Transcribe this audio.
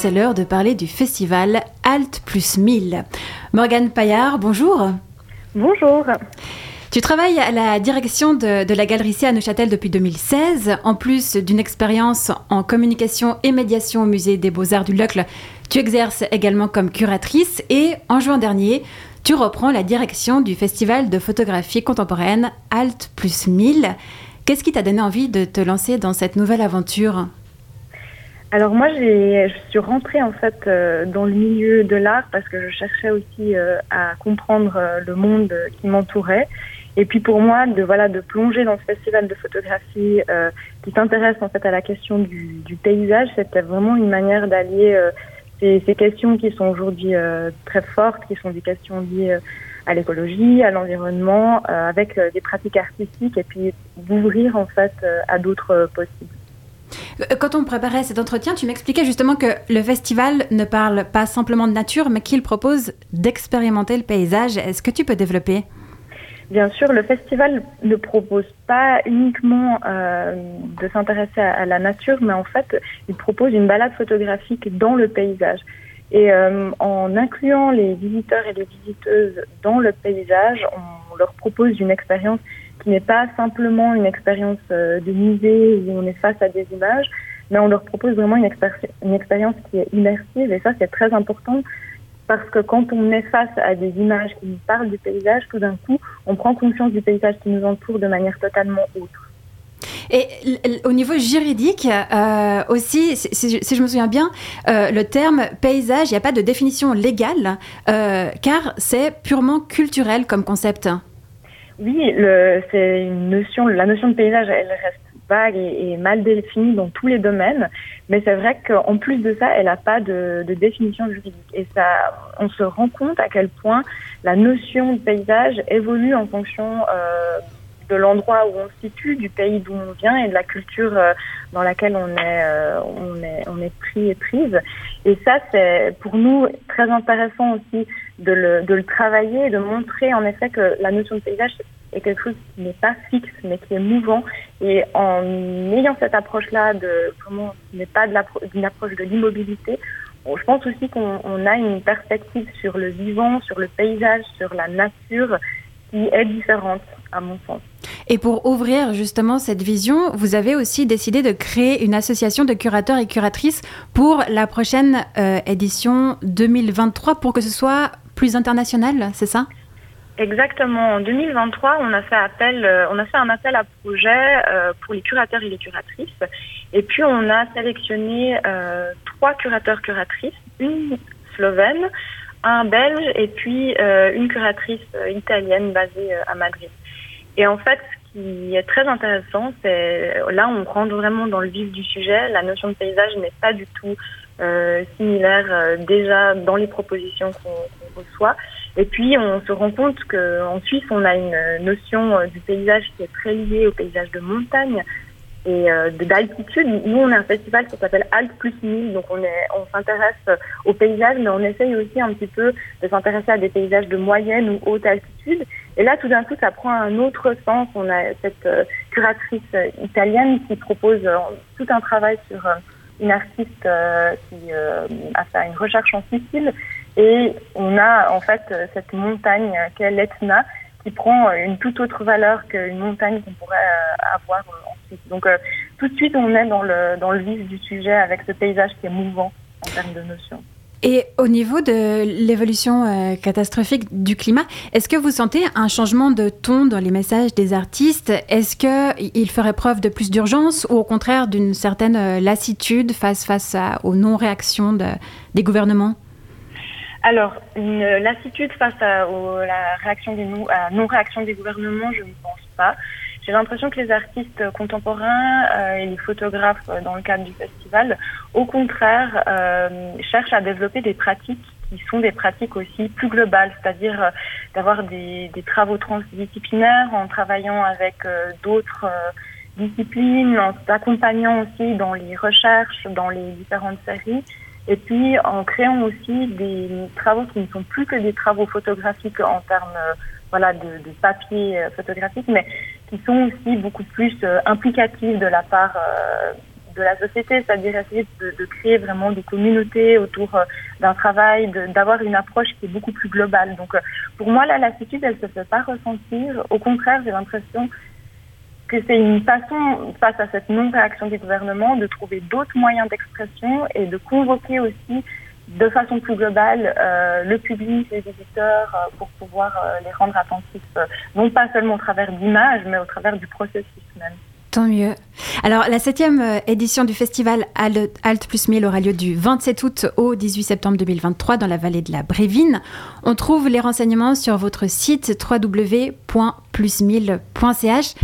c'est l'heure de parler du festival Alt plus 1000. Morgane Paillard, bonjour. Bonjour. Tu travailles à la direction de, la Galerie C à Neuchâtel depuis 2016. En plus d'une expérience en communication et médiation au Musée des Beaux-Arts du Locle, tu exerces également comme curatrice et en juin dernier, tu reprends la direction du Festival de photographie contemporaine Alt plus 1000. Qu'est-ce qui t'a donné envie de te lancer dans cette nouvelle aventure? Alors moi, je suis rentrée en fait euh, dans le milieu de l'art parce que je cherchais aussi euh, à comprendre euh, le monde qui m'entourait. Et puis pour moi, de voilà, de plonger dans ce festival de photographie qui s'intéresse en fait à la question du, paysage, c'était vraiment une manière d'allier ces, ces, questions qui sont aujourd'hui très fortes, qui sont des questions liées à l'écologie, à l'environnement, avec des pratiques artistiques, et puis d'ouvrir en fait à d'autres possibles. Euh, quand on préparait cet entretien, tu m'expliquais justement que le festival ne parle pas simplement de nature, mais qu'il propose d'expérimenter le paysage. Est-ce que tu peux développer? Bien sûr, le festival ne propose pas uniquement euh, de s'intéresser à, la nature, mais en fait, il propose une balade photographique dans le paysage. Et euh, en incluant les visiteurs et les visiteuses dans le paysage, on leur propose une expérience qui n'est pas simplement une expérience euh, de musée où on est face à des images, mais on leur propose vraiment une, expérience qui est immersive et ça c'est très important parce que quand on est face à des images qui nous parlent du paysage, tout d'un coup, on prend conscience du paysage qui nous entoure de manière totalement autre. Et au niveau juridique euh, aussi, si, je me souviens bien, euh, le terme paysage, il n'y a pas de définition légale, car c'est purement culturel comme concept. Oui, c'est une notion, la notion de paysage, elle reste vague et, mal définie dans tous les domaines, mais c'est vrai qu'en plus de ça, elle n'a pas de, de, définition juridique. Et ça, on se rend compte à quel point la notion de paysage évolue en fonction euh, de l'endroit où on se situe, du pays d'où on vient et de la culture euh, dans laquelle on est, euh, on est, on est pris et prise. Et ça, c'est pour nous très intéressant aussi de le, de le travailler de montrer en effet que la notion de paysage est quelque chose qui n'est pas fixe mais qui est mouvant. Et en ayant cette approche-là de comment n'est pas d'une approche de l'immobilité, je pense aussi qu'on a une perspective sur le vivant, sur le paysage, sur la nature qui est différente à mon sens. Et pour ouvrir justement cette vision, vous avez aussi décidé de créer une association de curateurs et curatrices pour la prochaine euh, édition 2023 pour que ce soit plus international, c'est ça? Exactement. En 2023, on a fait appel, euh, on a fait un appel à projet euh, pour les curateurs et les curatrices. Et puis on a sélectionné trois curateurs curatrices, une slovène, un belge et puis une curatrice italienne basée à Madrid. Et en fait, ce qui est très intéressant, c'est là on rentre vraiment dans le vif du sujet. La notion de paysage n'est pas du tout similaire déjà dans les propositions qu'on reçoit. Et puis, on se rend compte qu'en Suisse, on a une notion euh, du paysage qui est très liée au paysage de montagne et euh, d'altitude. Nous, on a un festival qui s'appelle Alt plus 1000, donc on s'intéresse au paysage, mais on essaye aussi un petit peu de s'intéresser à des paysages de moyenne ou haute altitude. Et là, tout d'un coup, ça prend un autre sens. On a cette euh, curatrice italienne qui propose tout un travail sur une artiste qui a fait une recherche en Sicile et on a en fait cette montagne qu'est l'Etna qui prend une toute autre valeur qu'une montagne qu'on pourrait euh, avoir en Suisse. Donc euh, tout de suite on est dans le, dans le vif du sujet avec ce paysage qui est mouvant en termes de notions. Et au niveau de l'évolution euh, catastrophique du climat, est-ce que vous sentez un changement de ton dans les messages des artistes? Est-ce qu'ils feraient preuve de plus d'urgence ou au contraire d'une certaine lassitude face, aux non-réactions des gouvernements? Alors, une lassitude face à, la réaction des non-réaction des gouvernements, je ne pense pas. J'ai l'impression que les artistes contemporains euh, et les photographes euh, dans le cadre du festival, au contraire, euh, cherchent à développer des pratiques qui sont des pratiques aussi plus globales, c'est-à-dire d'avoir des, des, travaux transdisciplinaires en travaillant avec d'autres disciplines, en s'accompagnant aussi dans les recherches, dans les différentes séries et puis en créant aussi des travaux qui ne sont plus que des travaux photographiques en termes euh, voilà, de, de, papier euh, photographique, mais qui sont aussi beaucoup plus euh, implicatifs de la part de la société, c'est-à-dire essayer de, de, créer vraiment des communautés autour d'un travail, d'avoir une approche qui est beaucoup plus globale. Donc pour moi, la lassitude, elle se fait pas ressentir. Au contraire, j'ai l'impression que c'est une façon, face à cette non-réaction du gouvernement, de trouver d'autres moyens d'expression et de convoquer aussi de façon plus globale euh, le public, les visiteurs, euh, pour pouvoir euh, les rendre attentifs, non pas seulement au travers d'images, mais au travers du processus même. Tant mieux. Alors, la septième édition du festival Alt plus 1000 aura lieu du 27 août au 18 septembre 2023 dans la vallée de la Brévine. On trouve les renseignements sur votre site www.plus1000.ch.